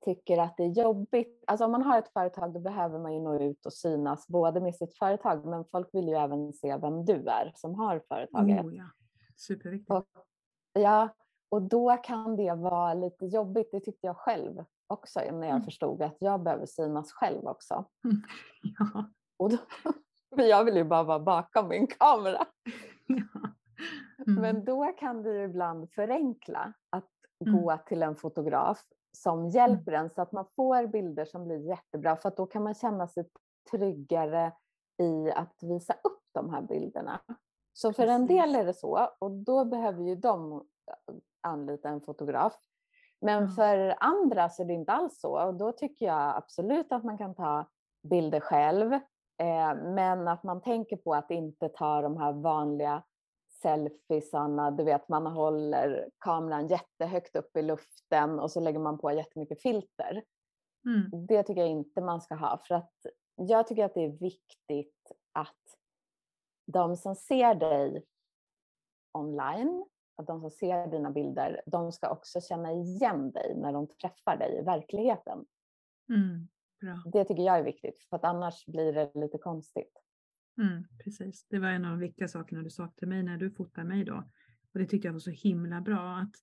tycker att det är jobbigt. Alltså om man har ett företag då behöver man ju nå ut och synas både med sitt företag men folk vill ju även se vem du är som har företaget. Oh, ja. Superviktigt. Och, ja, och då kan det vara lite jobbigt. Det tyckte jag själv också när jag mm. förstod att jag behöver synas själv också. Mm. Ja. Och då, för jag vill ju bara vara bakom min kamera. Ja. Mm. Men då kan det ju ibland förenkla att mm. gå till en fotograf som mm. hjälper en så att man får bilder som blir jättebra för att då kan man känna sig tryggare i att visa upp de här bilderna. Så för en del är det så och då behöver ju de anlita en fotograf. Men mm. för andra så är det inte alls så och då tycker jag absolut att man kan ta bilder själv. Eh, men att man tänker på att inte ta de här vanliga selfiesarna, du vet man håller kameran jättehögt upp i luften och så lägger man på jättemycket filter. Mm. Det tycker jag inte man ska ha för att jag tycker att det är viktigt att de som ser dig online, att de som ser dina bilder, de ska också känna igen dig när de träffar dig i verkligheten. Mm. Det tycker jag är viktigt för att annars blir det lite konstigt. Mm, precis, det var en av de viktiga sakerna du sa till mig när du fotade mig då. Och det tyckte jag var så himla bra att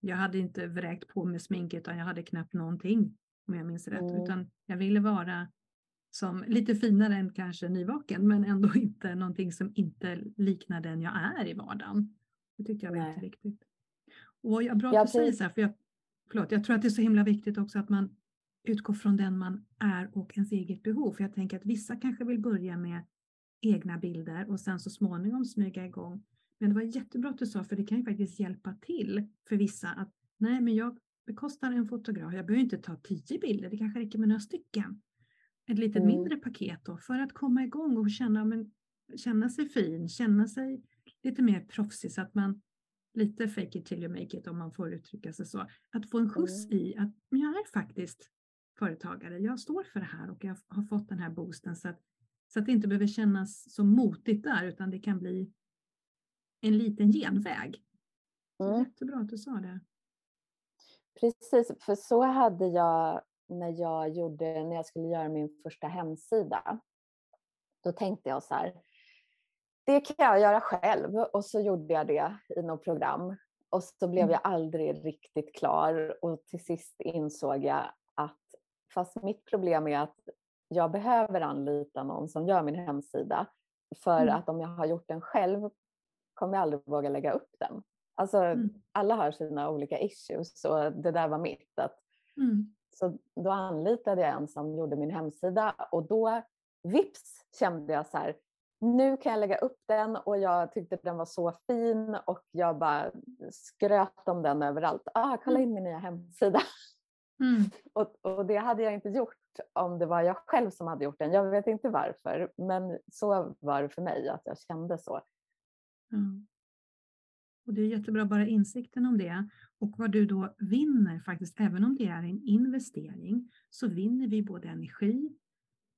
jag hade inte vräkt på med smink utan jag hade knappt någonting om jag minns rätt. Mm. Utan jag ville vara som lite finare än kanske nyvaken men ändå inte någonting som inte liknar den jag är i vardagen. Det tyckte jag var jätteviktigt. Och jag, bra att du säger så här, för jag, förlåt, jag tror att det är så himla viktigt också att man utgår från den man är och ens eget behov. För jag tänker att vissa kanske vill börja med egna bilder och sen så småningom smyga igång. Men det var jättebra att du sa, för det kan ju faktiskt hjälpa till för vissa att nej, men jag bekostar en fotograf. Jag behöver inte ta tio bilder, det kanske räcker med några stycken. Ett lite mm. mindre paket då för att komma igång och känna, men, känna sig fin, känna sig lite mer proffsig så att man lite fake it till you make it om man får uttrycka sig så. Att få en skjuts mm. i att jag är faktiskt företagare, jag står för det här och jag har fått den här boosten så att så att det inte behöver kännas så motigt där utan det kan bli en liten genväg. Mm. Jättebra att du sa det. Precis, för så hade jag när jag, gjorde, när jag skulle göra min första hemsida. Då tänkte jag så här, det kan jag göra själv och så gjorde jag det i något program. Och så blev mm. jag aldrig riktigt klar och till sist insåg jag att fast mitt problem är att jag behöver anlita någon som gör min hemsida. För mm. att om jag har gjort den själv kommer jag aldrig våga lägga upp den. Alltså mm. alla har sina olika issues och det där var mitt. Att, mm. Så då anlitade jag en som gjorde min hemsida och då vips kände jag så här, nu kan jag lägga upp den och jag tyckte den var så fin och jag bara skröt om den överallt. Ah, kolla mm. in min nya hemsida. Mm. Och, och, det hade jag inte gjort om det var jag själv som hade gjort den. Jag vet inte varför, men så var det för mig, att jag kände så. Mm. Och Det är jättebra, bara insikten om det och vad du då vinner faktiskt, även om det är en investering, så vinner vi både energi,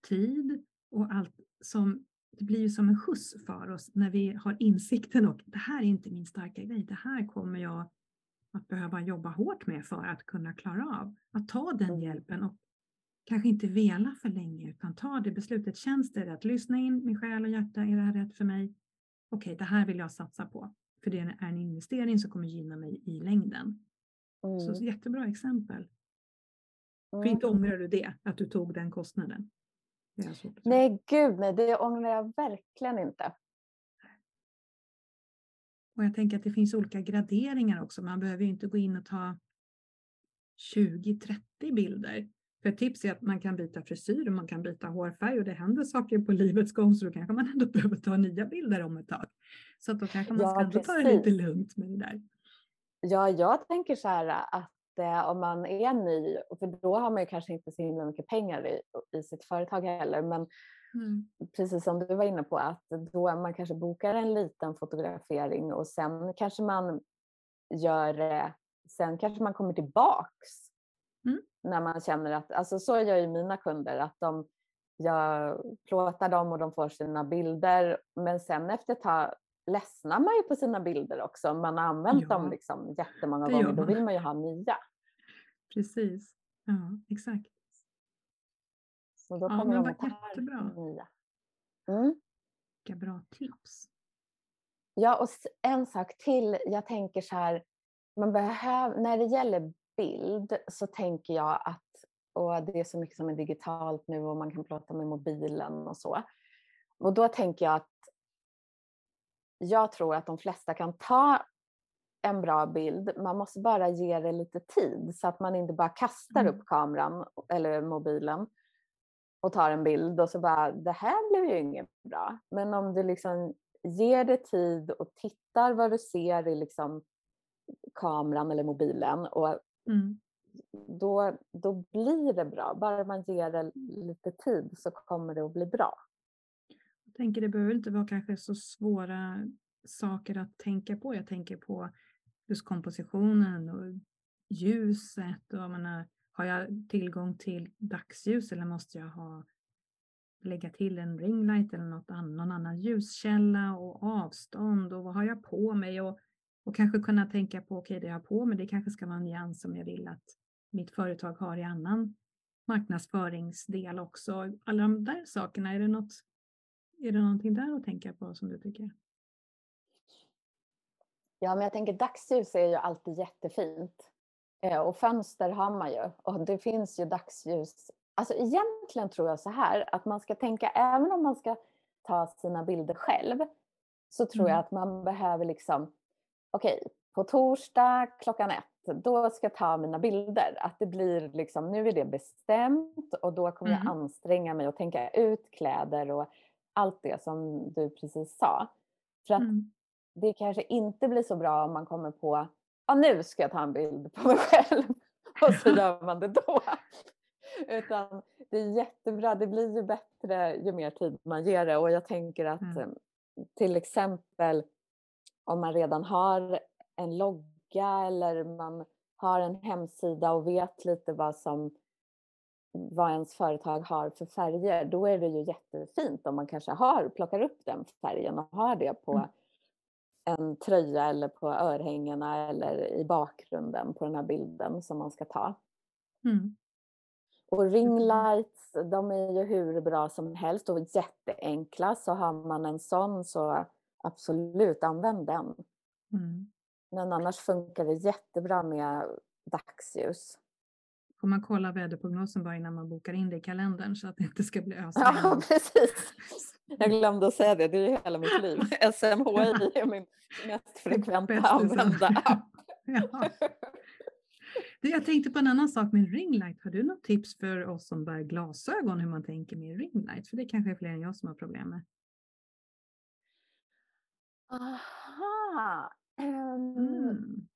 tid och allt som det blir ju som en skjuts för oss när vi har insikten och det här är inte min starka grej, det här kommer jag att behöva jobba hårt med för att kunna klara av. Att ta den mm. hjälpen och kanske inte vela för länge utan ta det beslutet. Känns det rätt? Lyssna in min själ och hjärta. Är det här rätt för mig? Okej, okay, det här vill jag satsa på. För det är en investering som kommer gynna mig i längden. Mm. Så jättebra exempel. Mm. För inte ångrar du det, att du tog den kostnaden? Nej, gud nej, det ångrar jag verkligen inte. Och jag tänker att det finns olika graderingar också. Man behöver ju inte gå in och ta 20-30 bilder. För ett tips är att man kan byta frisyr och man kan byta hårfärg och det händer saker på livets gång så då kanske man ändå behöver ta nya bilder om ett tag. Så att då kanske man ska ja, ta det lite lugnt med det där. Ja, jag tänker så här att eh, om man är ny, för då har man ju kanske inte så himla mycket pengar i, i sitt företag heller, men mm. precis som du var inne på, att då man kanske bokar en liten fotografering och sen kanske man gör, sen kanske man kommer tillbaks mm. När man känner att, alltså så gör ju mina kunder, att de jag plåtar dem och de får sina bilder. Men sen efter ett tag ledsnar man ju på sina bilder också. Man har använt ja, dem liksom jättemånga gånger. Då vill man ju ha nya. Precis. Ja, exakt. Så då kommer ja, men de jättebra. nya. Mm. Vilka bra tips. Ja, och en sak till. Jag tänker så här, man behöver, när det gäller bild så tänker jag att och det är så mycket som är digitalt nu och man kan prata med mobilen och så. Och då tänker jag att jag tror att de flesta kan ta en bra bild. Man måste bara ge det lite tid så att man inte bara kastar mm. upp kameran eller mobilen och tar en bild och så bara, det här blev ju inget bra. Men om du liksom ger det tid och tittar vad du ser i liksom kameran eller mobilen och mm då, då blir det bra. Bara man ger det lite tid så kommer det att bli bra. Jag tänker det behöver inte vara kanske så svåra saker att tänka på. Jag tänker på just kompositionen och ljuset och menar, har jag tillgång till dagsljus eller måste jag ha lägga till en ringlight eller något annan, någon annan ljuskälla och avstånd och vad har jag på mig och, och kanske kunna tänka på okej okay, det jag har på mig det kanske ska vara en nyans som jag vill att mitt företag har i annan marknadsföringsdel också. Alla de där sakerna, är det, något, är det någonting där att tänka på som du tycker? Ja, men jag tänker dagsljus är ju alltid jättefint. Eh, och fönster har man ju. Och det finns ju dagsljus. Alltså egentligen tror jag så här att man ska tänka, även om man ska ta sina bilder själv, så tror mm. jag att man behöver liksom, okej, okay, på torsdag klockan ett då ska jag ta mina bilder. Att det blir liksom, nu är det bestämt och då kommer mm. jag anstränga mig och tänka ut kläder och allt det som du precis sa. För att mm. det kanske inte blir så bra om man kommer på, ja nu ska jag ta en bild på mig själv och så gör man det då. Utan det är jättebra, det blir ju bättre ju mer tid man ger det och jag tänker att mm. till exempel om man redan har en logga eller man har en hemsida och vet lite vad som vad ens företag har för färger, då är det ju jättefint om man kanske har, plockar upp den färgen och har det på mm. en tröja eller på örhängena eller i bakgrunden på den här bilden som man ska ta. Mm. Och ringlights, de är ju hur bra som helst och jätteenkla. Så har man en sån så absolut använd den. Mm. Men annars funkar det jättebra med dagsljus. Får man kolla väderprognosen bara innan man bokar in det i kalendern så att det inte ska bli ösregn? Ja, precis. Jag glömde att säga det, det är hela mitt liv. SMHI är min mest frekventa använda app. Ja. Jag tänkte på en annan sak med ringlight. Har du något tips för oss som bär glasögon hur man tänker med ringlight? För det kanske är fler än jag som har problem med. Aha, Um, mm.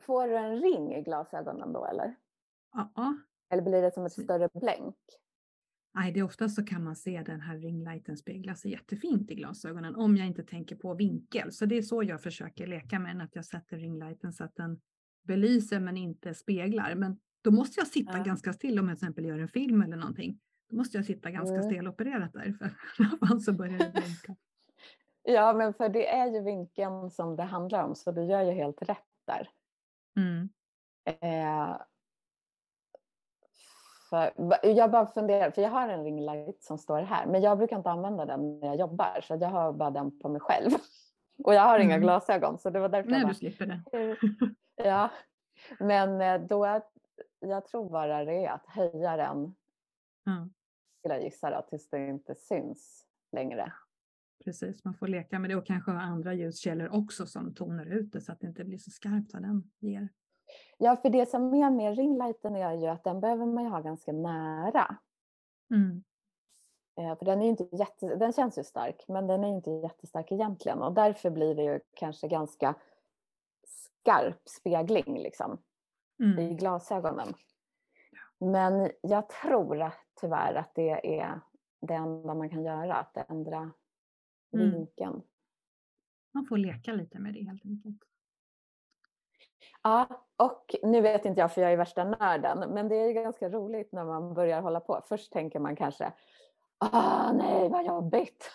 Får du en ring i glasögonen då eller? Ja. Eller blir det som ett större blänk? Nej, det är oftast så kan man se den här ringlighten spegla sig jättefint i glasögonen om jag inte tänker på vinkel. Så det är så jag försöker leka med den, att jag sätter ringlighten så att den belyser men inte speglar. Men då måste jag sitta ja. ganska still om jag till exempel gör en film eller någonting. Då måste jag sitta ganska mm. stelopererat där för annars så börjar det blinka. Ja, men för det är ju vinkeln som det handlar om, så du gör ju helt rätt där. Mm. Eh, för, jag bara funderar, för jag har en ringlight som står här, men jag brukar inte använda den när jag jobbar, så jag har bara den på mig själv. Och jag har mm. inga glasögon, så det var därför Nej, jag bara, du slipper det. ja, men eh, då, jag tror bara det är att höja den, mm. skulle jag gissa då, tills det inte syns längre. Precis, man får leka med det och kanske ha andra ljuskällor också som tonar ut det så att det inte blir så skarpt vad den ger. Ja, för det som är med ringlighten är ju att den behöver man ju ha ganska nära. Mm. Eh, för den, är inte jätte, den känns ju stark, men den är inte jättestark egentligen och därför blir det ju kanske ganska skarp spegling. Liksom. mm. i glasögonen. Men jag tror tyvärr att det är det enda man kan göra, att ändra mm. Man får leka lite med det helt enkelt. Ja, och nu vet inte jag för jag är värsta nörden, men det är ju ganska roligt när man börjar hålla på. Först tänker man kanske, ah nej vad jobbigt.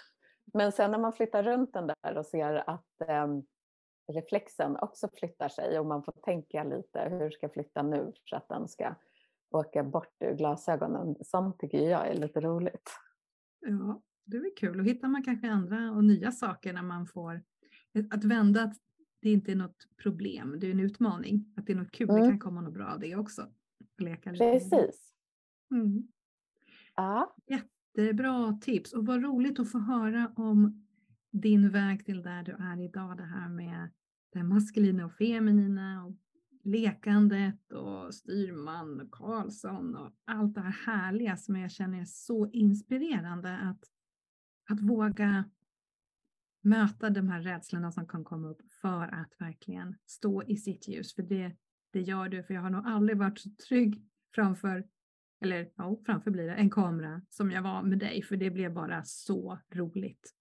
Men sen när man flyttar runt den där och ser att eh, reflexen också flyttar sig och man får tänka lite, hur ska jag flytta nu för att den ska åka bort ur glasögonen. Sånt tycker jag är lite roligt. Ja, det är kul. Och hittar man kanske andra och nya saker när man får att vända att det inte är något problem, det är en utmaning. Att det är något kul, mm. det kan komma något bra av det också. Leka Precis. Mm. Ja. Jättebra tips och vad roligt att få höra om din väg till där du är idag. Det här med det maskulina och feminina och lekandet och styrman och Karlsson och allt det här härliga som jag känner är så inspirerande att, att våga möta de här rädslorna som kan komma upp för att verkligen stå i sitt ljus. För det, det gör du, för jag har nog aldrig varit så trygg framför, eller ja, framför blir det, en kamera som jag var med dig, för det blev bara så roligt.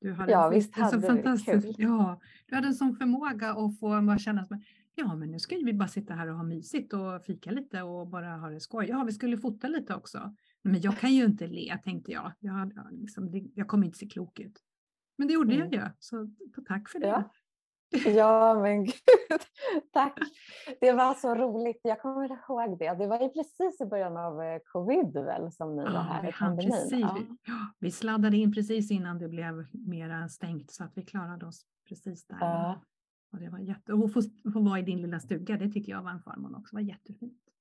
Du hade ja, en, visst hade en fantastisk, kul. Ja, du hade en sån förmåga att få bara känna som ja men nu ska vi bara sitta här och ha mysigt och fika lite och bara ha det skoj. Ja, vi skulle fota lite också. Men jag kan ju inte le, tänkte jag. Jag, liksom, jag kommer inte se klok ut. Men det gjorde mm. jag ju, så tack för det. Ja. Ja, men gud, tack. Det var så roligt. Jag kommer ihåg det. Det var ju precis i början av eh, covid väl som ni ja, var här i pandemin. Precis, ja. vi sladdade in precis innan det blev mera stängt så att vi klarade oss precis där. Ja. Och det var jätte... Och få, få vara i din lilla stuga, det tycker jag var en förmån också. Det var jättefint.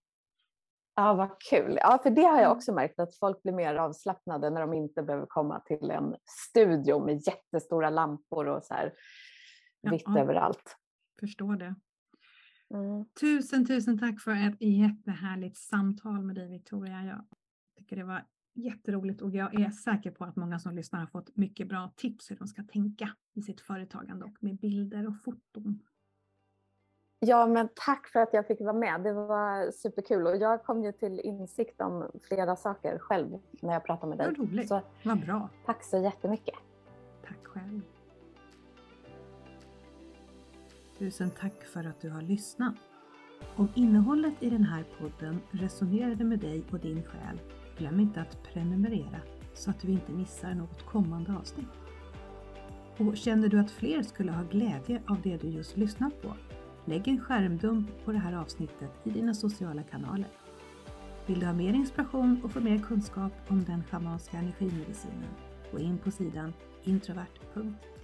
Ja, vad kul. Ja, för det har jag mm. också märkt att folk blir mer avslappnade när de inte behöver komma till en studio med jättestora lampor och så här vitt ja, överallt. Förstår det. Mm. Tusen, tusen tack för ett jättehärligt samtal med dig Victoria. Jag tycker det var jätteroligt och jag är säker på att många som lyssnar har fått mycket bra tips hur de ska tänka i sitt företagande och med bilder och foton. Ja, men tack för att jag fick vara med. Det var superkul och jag kom ju till insikt om flera saker själv när jag pratade med dig. Vad roligt. Så, Vad bra. Tack så jättemycket. Tack själv. Tusen tack för att du har lyssnat. Om innehållet i den här podden resonerade med dig och din själ, glöm inte att prenumerera så att du inte missar något kommande avsnitt. Och känner du att fler skulle ha glädje av det du just lyssnat på Lägg en skärmdump på det här avsnittet i dina sociala kanaler. Vill du ha mer inspiration och få mer kunskap om den schamanska energimedicinen? Gå in på sidan introvert.se